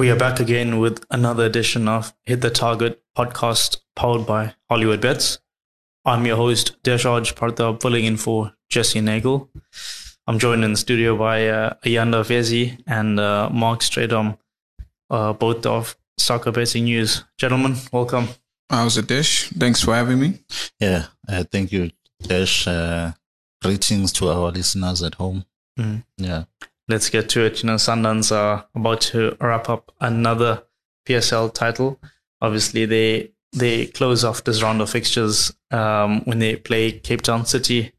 We are back again with another edition of Hit the Target podcast powered by Hollywood Bets. I'm your host, Deshaj Partha, filling in for Jesse Nagel. I'm joined in the studio by uh, Ayanda Fezi and uh, Mark Stradom, uh, both of Soccer Betting News. Gentlemen, welcome. How's it, Desh? Thanks for having me. Yeah, uh, thank you, Desh. Uh, greetings to our listeners at home. Mm. Yeah. Let's get to it. You know, Sundowns are about to wrap up another PSL title. Obviously, they they close off this round of fixtures um, when they play Cape Town City.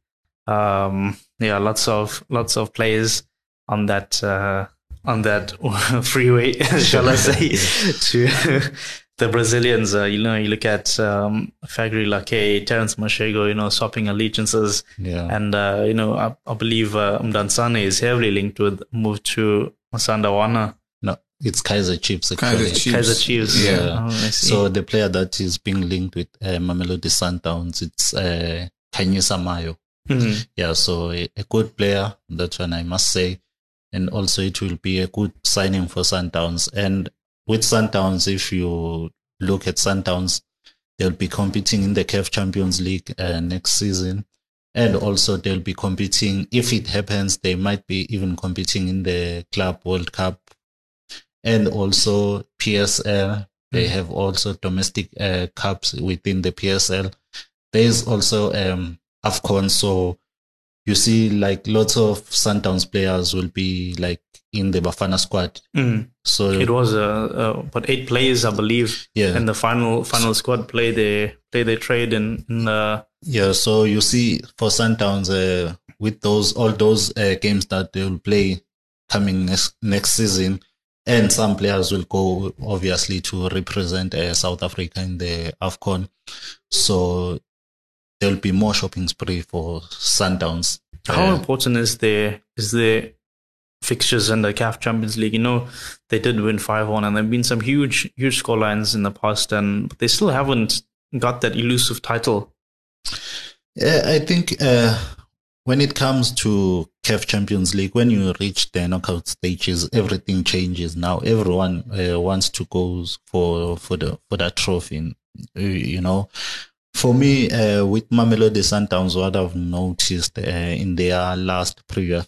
Um, yeah, lots of lots of players on that uh, on that freeway, shall I say, to the Brazilians, uh, you know, you look at um, Fagrie Lakay, Terence Mashego, you know, swapping allegiances. Yeah. And, uh, you know, I, I believe uh, Mdantsane is heavily linked with move to Masandawana. No, it's Kaizer Chiefs. Kaizer Actually. Chiefs. Kaizer Chiefs. Yeah. Oh, So the player that is being linked with uh, Mamelodi Sundowns, it's uh, Khanyisa Mayo. Mhm. Yeah, so a, a good player, that one I must say. And also it will be a good signing for Sundowns. And with Sundowns, if you look at Sundowns, they'll be competing in the CAF Champions League uh, next season. And also they'll be competing, if it happens, they might be even competing in the Club World Cup. And also PSL, they have also domestic uh, cups within the PSL. There's also um, AFCON, so you see like lots of Sundowns players will be like in the Bafana squad. Mhm. So It was uh, uh, but eight players, I believe, yeah, and the final final squad play their play their trade in, in the yeah. So you see for Sundowns, uh, with those all those uh, games that they will play coming next next season, and some players will go obviously to represent uh, South Africa in the Afcon. So there will be more shopping spree for Sundowns. How Uh, important is the is the fixtures in the CAF Champions League? You know, they did win five one, and there've been some huge huge scorelines in the past, and they still haven't got that elusive title. Yeah, I think uh, when it comes to CAF Champions League, when you reach the knockout stages, everything changes. Now everyone uh, wants to go for for the for that trophy. You know, for me, uh, with Mamelodi Sundowns, what I've noticed uh, in their last previous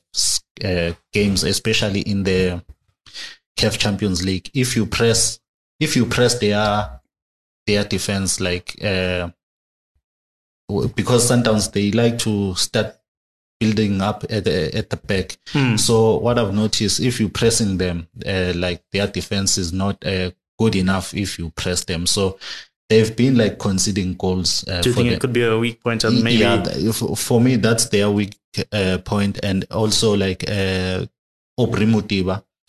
uh, games, especially in the CAF Champions League, if you press if you press their their defense like. Uh, because Sundowns they like to start building up at the at the back. Hmm. So what I've noticed, if you pressing them, uh, like their defense is not uh, good enough. If you press them, so they've been like conceding goals. Uh, Do you think it could be a weak point, and maybe yeah, for, me that's their weak uh, point, and also like uh.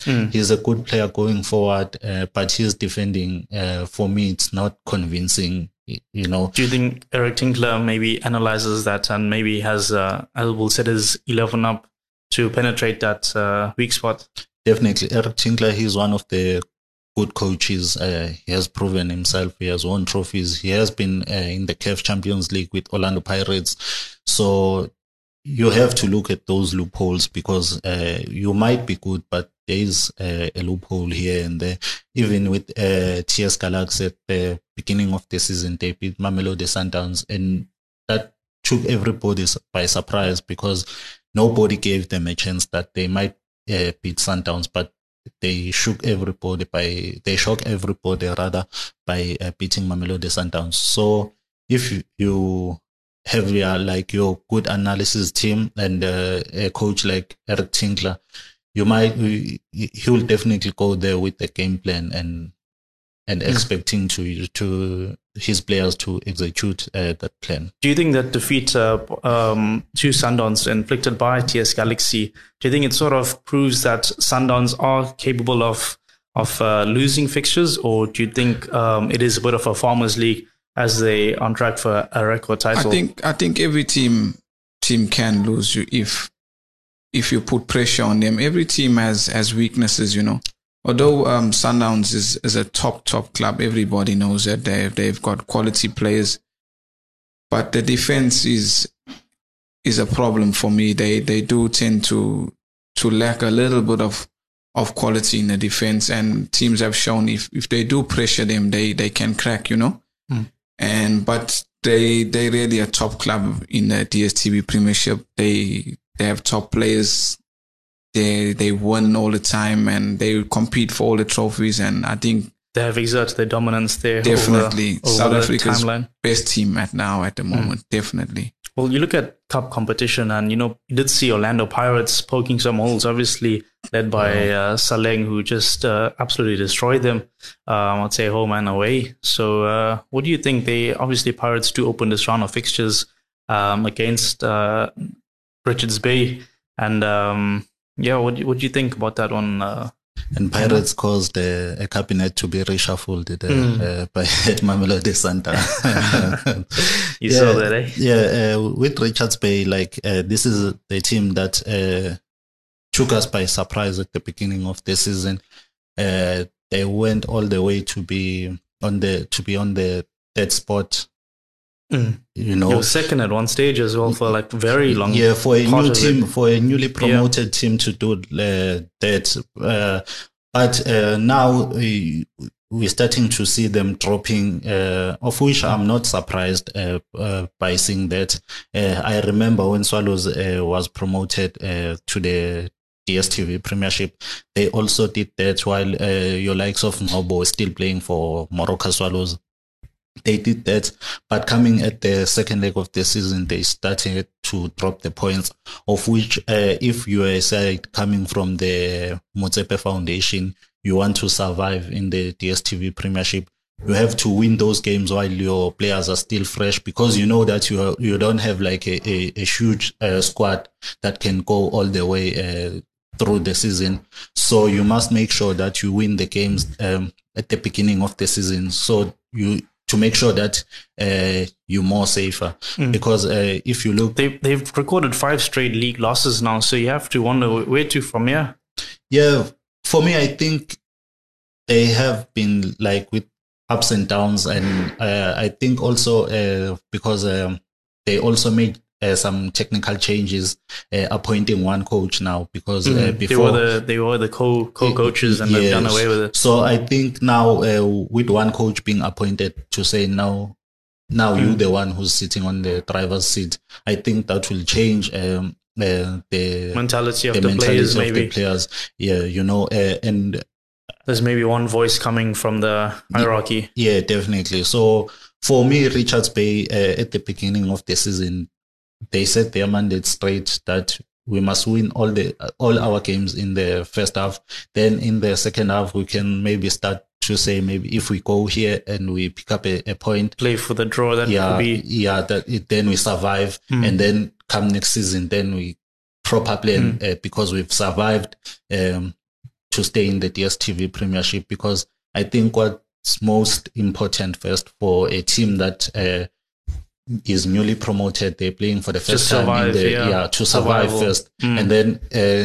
Hmm. He's a good player going forward, uh, but his defending, uh, for me, it's not convincing. You know, Do you think Eric Tinkler maybe analyzes that and maybe has uh, will set his eleven up to penetrate that uh, weak spot? Definitely, Eric Tinkler, he's one of the good coaches. Uh, he has proven himself. He has won trophies. He has been uh, in the CAF Champions League with Orlando Pirates. So you have to look at those loopholes because uh, you might be good, but there is uh, a loophole here and there. Even with uh, TS Galaxy at the beginning of the season, they beat Mamelodi Sundowns, and that took everybody by surprise because nobody gave them a chance that they might uh, beat Sundowns, but they shook everybody by they shock everybody rather by uh, beating Mamelodi Sundowns. So if you- you have your like your good analysis team and uh, a coach like Eric Tinkler, you might he he will definitely go there with the game plan and and expecting to to his players to execute uh, that plan. Do you think that defeat uh, um, to Sundowns inflicted by TS Galaxy, do you think it sort of proves that Sundowns are capable of of uh, losing fixtures, or do you think um, it is a bit of a farmers league as they on track for a record title? I think I think every team team can lose you if if you put pressure on them. Every team has has weaknesses, you know. Although um, Sundowns is, is a top top club, everybody knows that they they've got quality players, but the defense is is a problem for me. They they do tend to to lack a little bit of of quality in the defense, and teams have shown if if they do pressure them, they they can crack. You know, Mm. and but they they really a top club in the DSTV Premiership. They they have top players. They they win all the time and they compete for all the trophies. And I think They have exerted their dominance there. definitely over, over South the Africa's timeline. best team at now at the Hmm. moment. Definitely. Well, you look at cup competition, and you know you did see Orlando Pirates poking some holes, obviously led by uh, Saleng, who just uh, absolutely destroyed them. Um, I'd say home and away. So, uh, what do you think? They obviously Pirates do open this round of fixtures um, against uh, Richards Bay, and um, yeah, what do- what do you think about that one? Uh, And Pirates caused uh, a cabinet to be reshuffled uh, Mm. uh, by Mamelodi Santa. you Yeah. saw that, eh? yeah, uh, with Richards Bay, like uh, this is the team that uh, took us by surprise at the beginning of the season. Uh, they went all the way to be on the to be on the third spot. Mm. You know, second at one stage as well for like very long. yeah, for a new team, for a newly promoted team to do uh, that. Uh, but uh, now we, we're starting to see them dropping, uh, of which I'm not surprised uh, uh, by seeing that. Uh, I remember when Swallows uh, was promoted uh, to the DSTV Premiership, they also did that while uh, your likes of Nobo was still playing for Moroka Swallows they did that. But coming at the second leg of the season, they started to drop the points, of which, uh, if you are a side coming from the Motsepe Foundation, you want to survive in the DSTV Premiership. You have to win those games while your players are still fresh because you know that you are, you don't have like a, a, a huge uh, squad that can go all the way uh, through the season. So you must make sure that you win the games um, at the beginning of the season. So you to make sure that uh, you're more safer. Mm. Because uh, if you look, They they've recorded five straight league losses now, so you have to wonder where to from here. yeah, for me, I think they have been like with ups and downs, and uh, I think also uh, because um, they also made. Uh, some technical changes, uh, appointing one coach now because uh, Mm. they before were the they were the co co coaches and they've done away with it. So I think now uh, with one coach being appointed to say now, now you Mm. the one who's sitting on the driver's seat. I think that will change um, uh, the Mentality of the the, mentality players, of maybe. the players. Yeah, you know, uh, and There's maybe one voice coming from the hierarchy. yeah, definitely. So for me, Richards Bay uh, at the beginning of the season, they set their mandate straight that we must win all the all our games in the first half. Then in the second half, we can maybe start to say maybe if we go here and we pick up a, a point, Play for the draw. That yeah, be yeah, that it, then we survive, Mm. and then come next season, then we probably Mm. uh, because we've survived um, to stay in the DSTV Premiership. Because I think what's most important first for a team that uh, is newly promoted, they're playing for the first time survive, in the yeah. to survive Survival. first, Mm. and then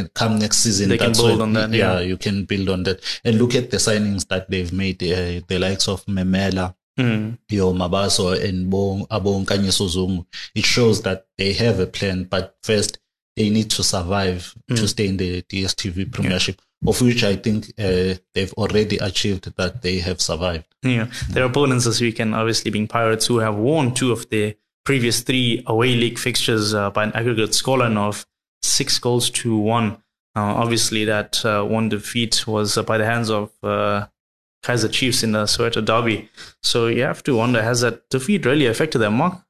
uh, come next season, They can that's build when- on that, Yeah, yeah. you can build on that, and look at the signings that they've made. Uh, the likes of Memela Mm. yo Mabaso and Bo Abong Kanyeso it shows that they have a plan, but first they need to survive to Mm. stay in the DSTV Premiership, of which I think uh, they've already achieved that they have survived. Yeah, their opponents this weekend obviously being Pirates, who have won two of their previous three away league fixtures uh, by an aggregate scoreline of six goals to one. Uh, obviously, that uh, one defeat was uh, by the hands of uh, Kaizer Chiefs in the Soweto derby. So you have to wonder: has that defeat really affected them, Mark?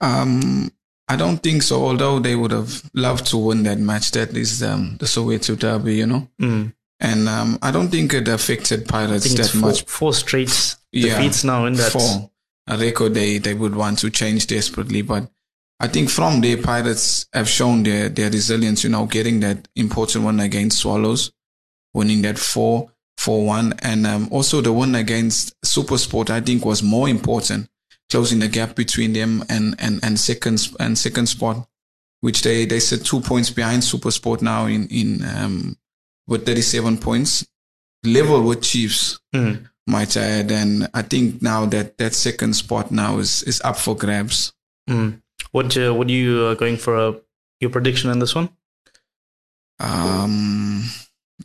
Um, I don't think so. Although they would have loved to win that match, that is um, the Soweto derby, you know. Mm. And um, I don't think it affected Pirates that four, much. four straight Yeah, defeats now in that. four. a record they, they would want to change desperately, but I think from there Pirates have shown their their resilience. You know, getting that important one against Swallows, winning that four four one, and um, also the one against Supersport. I think was more important, closing the gap between them and and and second and second spot, which they they sit two points behind Supersport now in in um with thirty seven points, level with Chiefs Mm. might I add. And I think now that that second spot now is is up for grabs. Mm. What uh, what are you uh, going for? Uh, your prediction in this one? Um,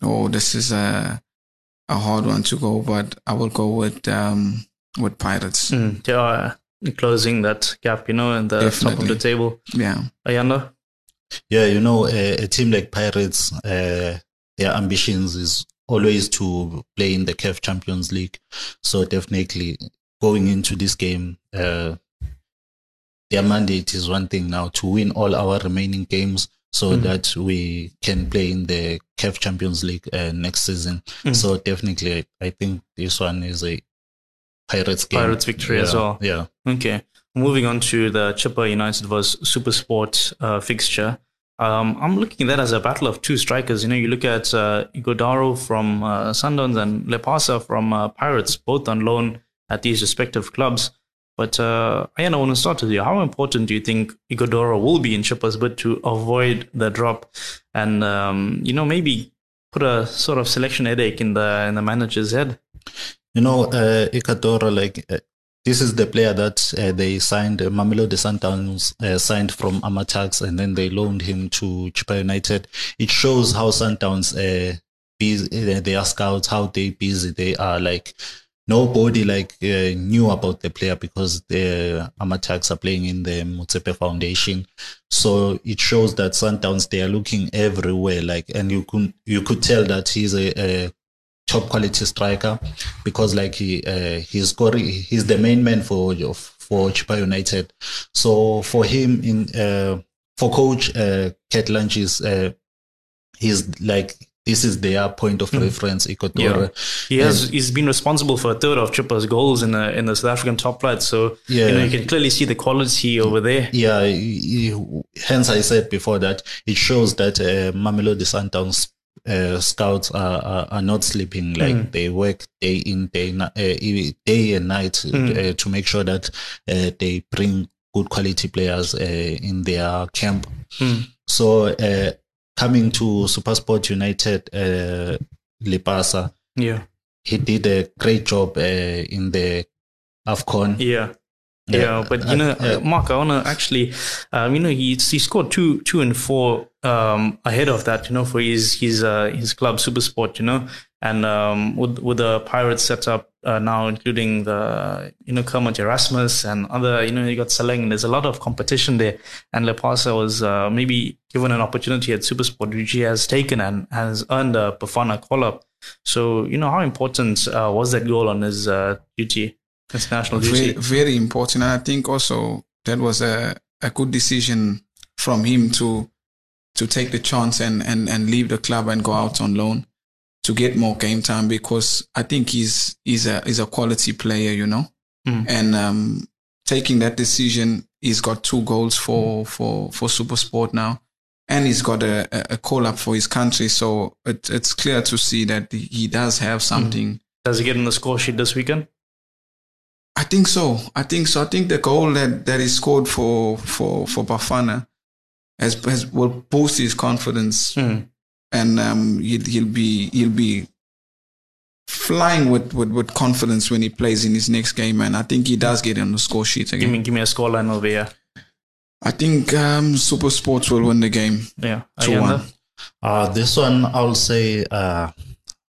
oh, this is a a hard one to go, but I will go with um, with Pirates. Mm, they are closing that gap, you know, in the Definitely. top of the table. Yeah. Ayanda? Yeah, you know, a, a team like Pirates, uh, their ambitions is always to play in the CAF Champions League. So definitely going into this game, uh, their mandate is one thing now to win all our remaining games so mm. that we can play in the CAF Champions League uh, next season. Mm. So definitely, I think this one is a Pirates game. Pirates victory yeah, as well. Yeah. Okay. Moving on to the Chippa United vs Super Sport uh, fixture. Um, I'm looking at that as a battle of two strikers. You know, you look at uh, Ighodaro from uh, Sundowns and Lepasa from uh, Pirates, both on loan at these respective clubs. But uh, I want to start with you. How important do you think Ighodaro will be in Chippa's bid to avoid the drop, and um, you know maybe put a sort of selection headache in the in the manager's head? You know, uh, Ighodaro, like uh, this is the player that uh, they signed, uh, Mamelodi Sundowns uh, signed from AmaTuks and then they loaned him to Chippa United. It shows how Sundowns, uh, busy, uh, their scouts, how they busy they are. Like nobody like uh, knew about the player because the AmaTuks are playing in the Motsepe Foundation. So it shows that Sundowns, they are looking everywhere. Like, and you could, you could tell that he's a, a top quality striker because like he uh, he's scoring he's the main man for for Chippa United. So for him in uh, for coach uh, Kurt Lentjies uh, he's like this is their point of mm. reference. Yeah. He has and, he's been responsible for a third of Chippa's goals in the in the South African top flight. So yeah. you know you can clearly see the quality over there. Yeah, he, hence I said before that it shows that uh, Mamelodi Sundowns uh, scouts are, are, are not sleeping. Like mm. they work day in day uh, day and night mm. uh, to make sure that uh, they bring good quality players uh, in their camp. Mm. So uh, coming to SuperSport United, uh, Lepasa, yeah, he did a great job in the Afcon. Yeah. Yeah, but you know, uh, Mark, I wanna actually, um, you know, he he scored two two and four um, ahead of that, you know, for his his uh, his club SuperSport, you know, and um, with with the Pirates setup uh, now, including the you know Kermit Erasmus and other, you know, you got Saleng. There's a lot of competition there, and Lepasa was uh, maybe given an opportunity at SuperSport, which he has taken and has earned a Bafana call up. So, you know, how important uh, was that goal on his uh, duty? national duty. Very, very important. And I think also that was a, a good decision from him to to take the chance and, and, and leave the club and go out on loan to get more game time because I think he's he's a he's a quality player, you know. Mm. And um, taking that decision, he's got two goals for for for Super Sport now, and he's got a, a call up for his country. So it, it's clear to see that he does have something. Mm. Does he get on the score sheet this weekend? I think so. I think so. I think the goal that, that is scored for for for Bafana has, has will boost his confidence, mm. and um, he'll, he'll be he'll be flying with, with, with confidence when he plays in his next game. And I think he does get on the score sheet again. Give me give me a scoreline over here. I think um, Super Sports will win the game. Yeah, two one. Uh, this one I'll say uh,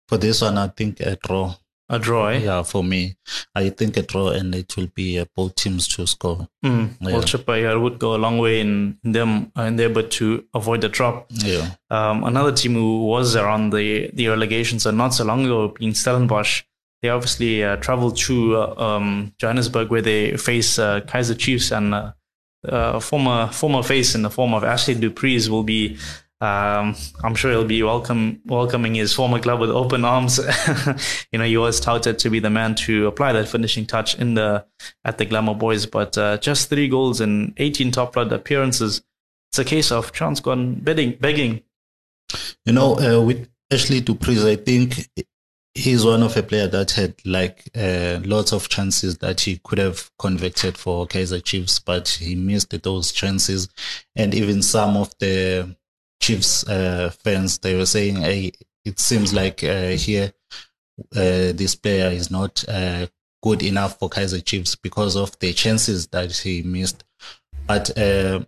for this one I think a draw. A draw, eh? Yeah, for me, I think a draw, and it will be uh, both teams to score. Mm. Yeah. Well, Chippa yeah, would go a long way in, in them uh, in there, but to avoid the drop. Yeah. Um, another team who was around the the relegations and not so long ago, being Stellenbosch, they obviously uh, traveled to uh, um, Johannesburg where they face uh, Kaizer Chiefs and uh, former former face in the form of Ashley Du Preez will be um, I'm sure he'll be welcome welcoming his former club with open arms. you know, he was touted to be the man to apply that finishing touch in the at the Glamour Boys, but uh, just three goals in 18 top flight appearances. It's a case of chance gone begging. begging. You know, uh, with Ashley Du Preez, I think he's one of a player that had like uh, lots of chances that he could have converted for Kaizer Chiefs, but he missed those chances, and even some of the Chiefs uh, fans, they were saying, hey, it seems like uh, here uh, this player is not uh, good enough for Kaizer Chiefs because of the chances that he missed. But uh,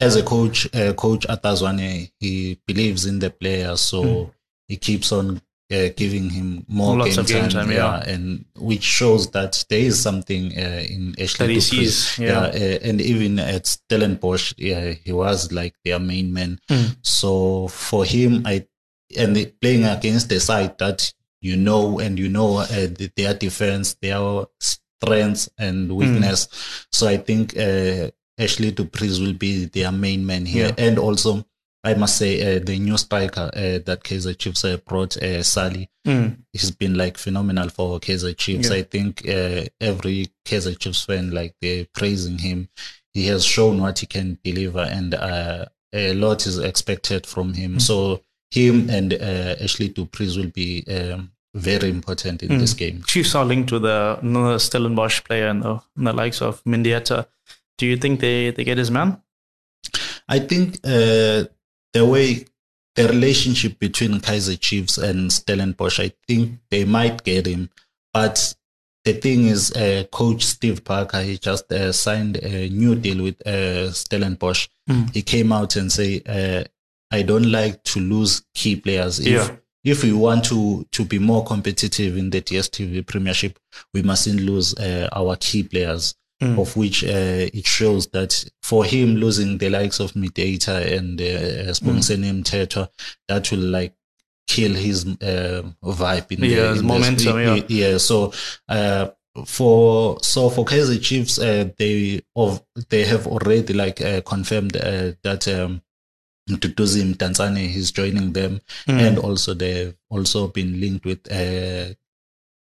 as a coach, uh, Coach Arthur Zwane, he believes in the player, so mm. he keeps on uh, giving him more Lots game, of game time, time, yeah. and which shows that there is something uh, in Ashley That sees, yeah. uh, and even at Stellenbosch, yeah, he was like their main man. Mm. So for him, I and the- playing against the side that you know and you know uh, the- their defense, their strengths and Hmm. weakness. So I think uh, Ashley Dupree will be their main man here, Yeah. and also. I must say, uh, the new striker uh, that Kaizer Chiefs uh, brought, uh, Saile, Mm. he's been like phenomenal for Kaizer Chiefs. Yeah. I think uh, every Kaizer Chiefs fan, like they're praising him. He has shown what he can deliver, and uh, a lot is expected from him. Mm. So him and uh, Ashley Dupree will be um, very important in Mm. this game. Chiefs are linked to the another Stellenbosch player and the, and the likes of Mendieta. Do you think they, they get his man? I think uh, the way the relationship between Kaizer Chiefs and Stellenbosch, I think they might get him. But the thing is, uh, Coach Steve Barker, he just uh, signed a new deal with uh, Stellenbosch. Mm. He came out and say, uh, "I don't like to lose key players. If Yeah. if we want to to be more competitive in the DSTV Premiership, we mustn't lose uh, our key players." Mm. of which uh, it shows that for him losing the likes of Mendieta and uh, Sibongiseni Mthethwa, that will like kill his uh, vibe in Yeah, the, in momentum, yeah. yeah. So uh, for so for Kaizer Chiefs, uh, they of they have already like uh, confirmed uh, that. Um, Tutuzim Tanzania is joining them, Mm. and also they've also been linked with uh,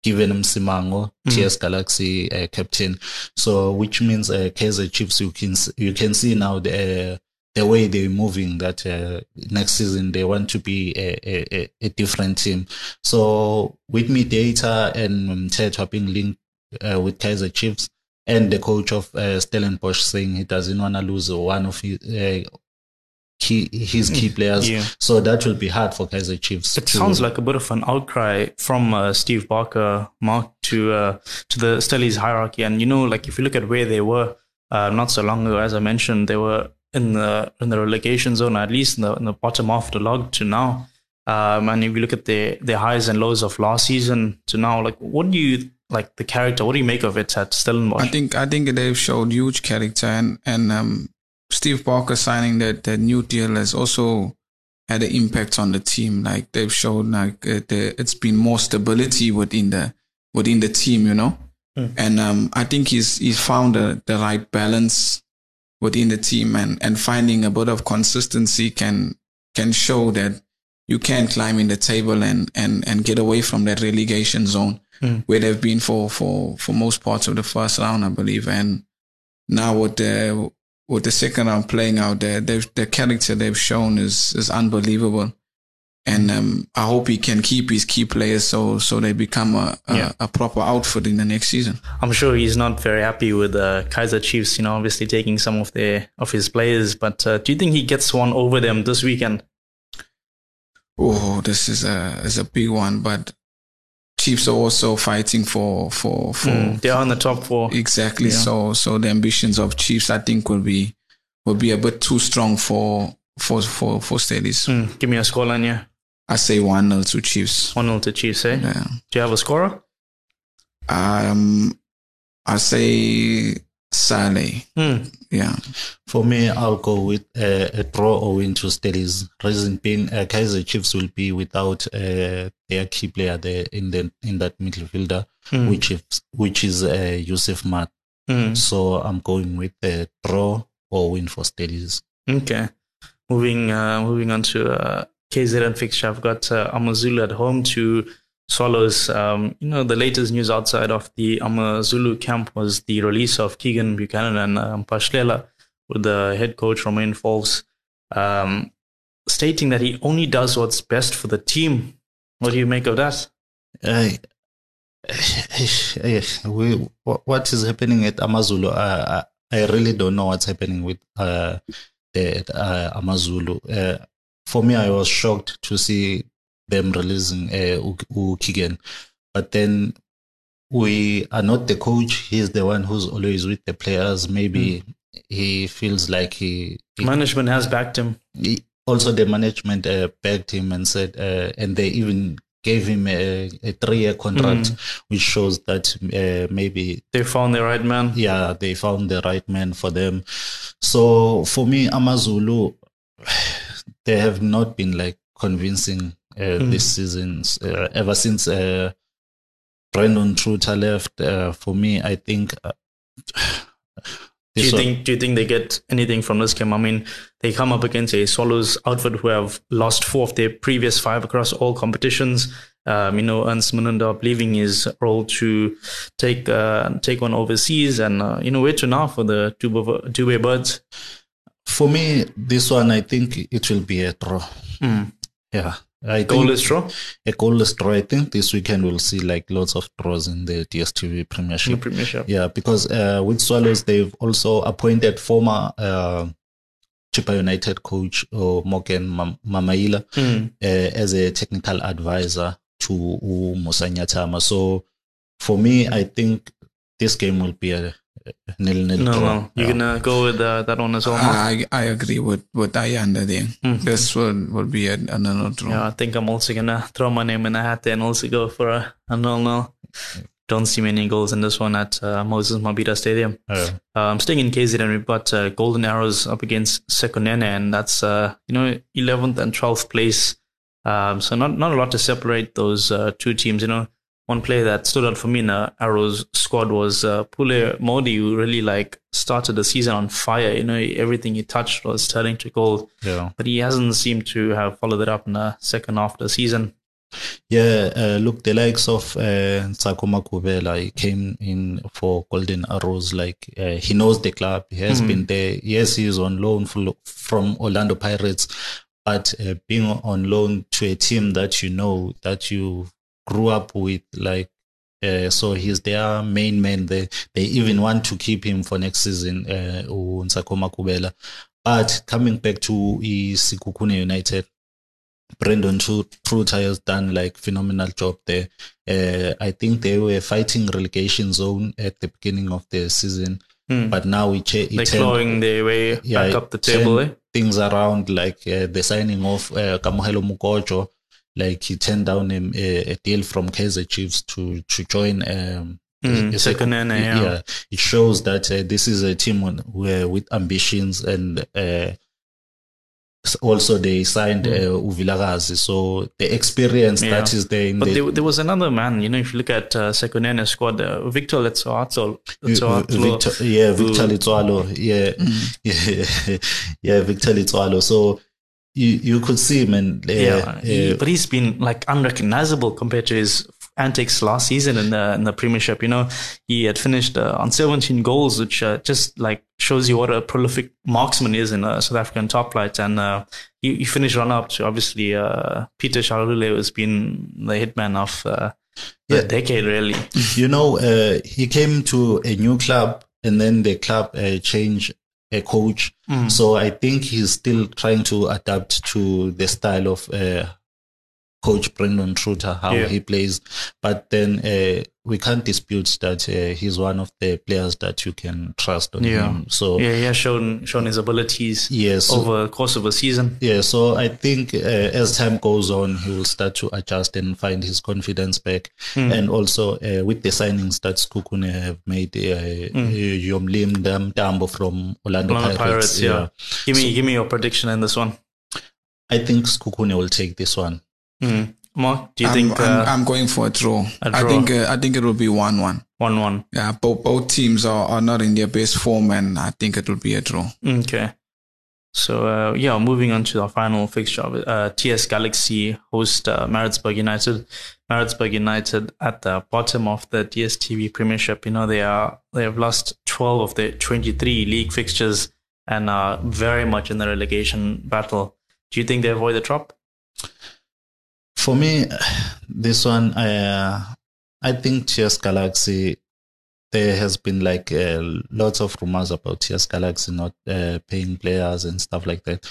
Given Msimango, Mm. TS Galaxy uh, captain. So, which means uh, Kaizer Chiefs, you can you can see now the the way they're moving. That uh, next season they want to be a, a, a- different team. So, with Mendieta and Mthethwa being linked uh, with Kaizer Chiefs. And the coach of uh, Stellenbosch saying he doesn't want to lose one of his uh, key his key players, Yeah. so that will be hard for Kaizer Chiefs. It to- sounds like a bit of an outcry from uh, Steve Barker, Mark, to uh, to the Stellies hierarchy. And you know, like if you look at where they were uh, not so long ago, as I mentioned, they were in the in the relegation zone, at least in the, in the bottom half of the log to now. Um, and if you look at the the highs and lows of last season to now, like what do you like the character? What do you make of it at Stellenbosch? I think I think they've showed huge character and and um, Steve Barker signing that that new deal has also had an impact on the team. Like they've shown like uh, the, it's been more stability within the within the team, you know. Mm. And um, I think he's he's found the the right balance within the team and and finding a bit of consistency can can show that you can climb in the table and and and get away from that relegation zone Mm. where they've been for for for most parts of the first round, I believe. And now with the with the second round playing out there, they've, the character they've shown is is unbelievable. And um, I hope he can keep his key players so so they become a a, Yeah. a proper outfit in the next season. I'm sure he's not very happy with uh, Kaizer Chiefs, you know, obviously taking some of their of his players. But uh, do you think he gets one over them this weekend? Oh, this is a is a big one, but Chiefs are also fighting for for for Mm, they are in the top four. exactly. Yeah. So so the ambitions of Chiefs, I think, will be will be a bit too strong for for for for Stellies. Mm, give me a scoreline, yeah. I say one 0 to Chiefs. 1 0 to Chiefs, eh? Yeah. Do you have a scorer? Um, I say Saile. Mm, Yeah. For me, I'll go with uh, a draw or win to Stellies. Reason being, uh, Kaizer Chiefs will be without uh, their key player there in the in that midfielder, mm, which is which is uh, Yusuf Maart. mm. So I'm going with a draw or win for Stellies. Okay. Moving uh, moving on to uh, KZN fixture. I've got uh, Amazulu at home to Swallows. Um, you know, the latest news outside of the Amazulu camp was the release of Keegan Buchanan and um, Pashlela with the head coach Romain Folz um, stating that he only does what's best for the team. What do you make of that? Uh, we, what- is happening at Amazulu? I, I, I really don't know what's happening with uh, the uh, Amazulu. Uh, for me, I was shocked to see them releasing uh, Ukigen, but then we are not the coach. He's the one who's always with the players. Maybe he feels like he, he Management has backed him. he- also the management uh, begged him and said, uh, and they even gave him a, a three-year contract, mm. which shows that uh, maybe they found the right man. Yeah, they found the right man for them. So for me, Amazulu, they have not been like convincing mm. this season. Uh, ever since uh, Brandon Truter left, uh, for me, I think. Uh, do you think? Do you think they get anything from this game? I mean, they come up against a Swallows outfit who have lost four of their previous five across all competitions. Um, you know, Ernst Manunda leaving his role to take uh, take one overseas, and uh, you know, where to now for the two two birds? For me, this one I think it will be a draw. Mm. Yeah, I goalless draw. A goalless draw. I think this weekend we'll see like lots of draws in the DSTV Premiership. The Premiership. Yeah, because uh, with Swallows they've also appointed former uh, Chippa United coach uh, Morgan Mammila mm. uh, as a technical advisor to Musa Nyatama. So for me, I think this game will be a nil nil. No, no, you're gonna go with uh, that one as well. I I agree with with Ayanda there. Mm. This will will be a, a nil draw. Yeah, I think I'm also gonna throw my name in the hat and also go for a, a nil nil. Don't see many goals in this one at uh, Moses Mabhida Stadium. Oh. Um, staying in KZN, we've got uh, Golden Arrows up against Sekhukhune, and that's uh, you know 11th and 12th place. Um, so not not a lot to separate those uh, two teams. You know, one player that stood out for me in the Arrows squad was uh, Pule Mmodi, who really like started the season on fire. You know, everything he touched was turning to gold. Yeah. But he hasn't seemed to have followed it up in the second half of the season. Yeah, uh, look, the likes of uh, Ntsako Makhubela, he came in for Golden Arrows. Like uh, he knows the club, he has mm-hmm. been there. Yes, he is on loan from Orlando Pirates, but uh, being on loan to a team that you know that you grew up with like uh, so he's their main man. They they even want to keep him for next season. Uh, Kubela, but coming back to Sekhukhune United, Brandon Truter has done like phenomenal job there. Uh, I think they were fighting relegation zone at the beginning of the season, hmm. but now it, it they're clawing their way yeah, back up the table. Eh? Things around like uh, the signing of uh, Kamohelo Mokotjo like he turned down a, a deal from Kaizer Chiefs to to join um, mm, a, second a, yeah. yeah. it shows that uh, this is a team on, where, with ambitions and uh, also they signed mm. uh, Uvilagazi. So the experience yeah. that is there. but the, there, there, was another man, you know, if you look at uh, Sekhukhune squad, uh, Victor Letsoatso. Victor, yeah, Victor Letsoalo. Yeah, mm. yeah, yeah, Victor Letsoalo. So you you could see him and uh, yeah, he, uh, but he's been like unrecognizable compared to his antics last season in the in the Premiership. You know, he had finished uh, on 17 goals, which uh, just like shows you what a prolific marksman is in a South African top flight. And uh, he, he, finished run up to obviously uh, Peter Shalulile, who's been the hitman of uh, the yeah. decade, really. You know, he came to a new club, and then the club changed a coach. Mm. So I think he's still trying to adapt to the style of uh, coach Brandon Truter, how yeah. he plays. But then uh, we can't dispute that uh, he's one of the players that you can trust on yeah. him. So yeah, he has shown shown his abilities yes, over the course of a season. Yeah, so I think uh, as time goes on, he will start to adjust and find his confidence back. Mm. And also uh, with the signings that Sekhukhune have made, uh, mm. Yomlim Dambo from Orlando, Orlando Pirates. Pirates yeah. yeah. Give me so, give me your prediction in this one. I think Sekhukhune will take this one. Mm. Mark, do you I'm, think? Uh, I'm, I'm, going for a draw. a draw. I think uh, I think it will be one one. One one. Yeah, both both teams are, are not in their best form, and I think it will be a draw. Okay. So uh, yeah, moving on to our final fixture. Uh, TS Galaxy host uh, Maritzburg United. Maritzburg United at the bottom of the DSTV Premiership. You know they are they have lost twelve of their twenty three league fixtures and are very much in the relegation battle. Do you think they avoid the drop? For me, this one, I, uh, I think TS Galaxy, there has been like uh, lots of rumors about TS Galaxy not uh, paying players and stuff like that.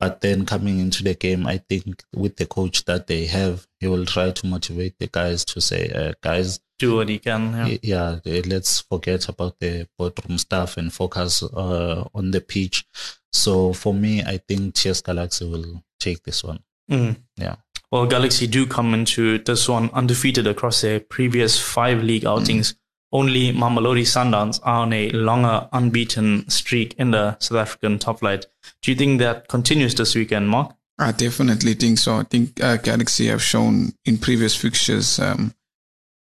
But then coming into the game, I think with the coach that they have, he will try to motivate the guys to say, uh, guys, do what he can. Yeah. yeah, let's forget about the boardroom stuff and focus uh, on the pitch. So for me, I think TS Galaxy will take this one. Mm. Yeah. Well, Galaxy do come into this one undefeated across their previous five league outings. Only Mamelodi Sundowns are on a longer unbeaten streak in the South African top flight. Do you think that continues this weekend, Mark? I definitely think so. I think uh, Galaxy have shown in previous fixtures um,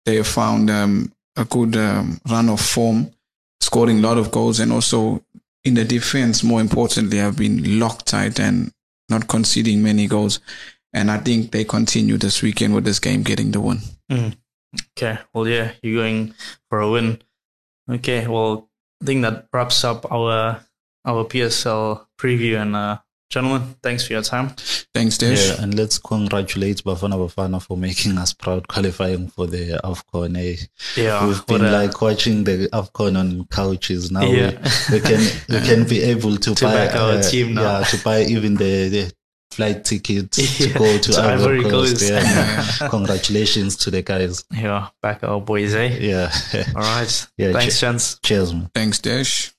they have found um, a good um, run of form, scoring a lot of goals, and also in the defense, more importantly, have been locked tight and not conceding many goals. And I think they continue this weekend with this game getting the win. Mm. Okay. Well, yeah, you're going for a win. Okay. Well, I think that wraps up our our PSL preview. And uh, gentlemen, thanks for your time. Thanks, Desh. Yeah, and let's congratulate Bafana Bafana for making us proud qualifying for the AFCON. Eh? Yeah, We've been a- like watching the AFCON on couches. Now Yeah. we, we can we can be able to, To buy back our uh, team now. Yeah, to buy even the, the flight tickets Yeah, to go to, to Ivory Ivory Coast. Coast. Yeah. Congratulations to the guys. yeah, back our boys, eh? Yeah. All right. Yeah, Thanks, che- gents. Cheers, man. Thanks, Desh.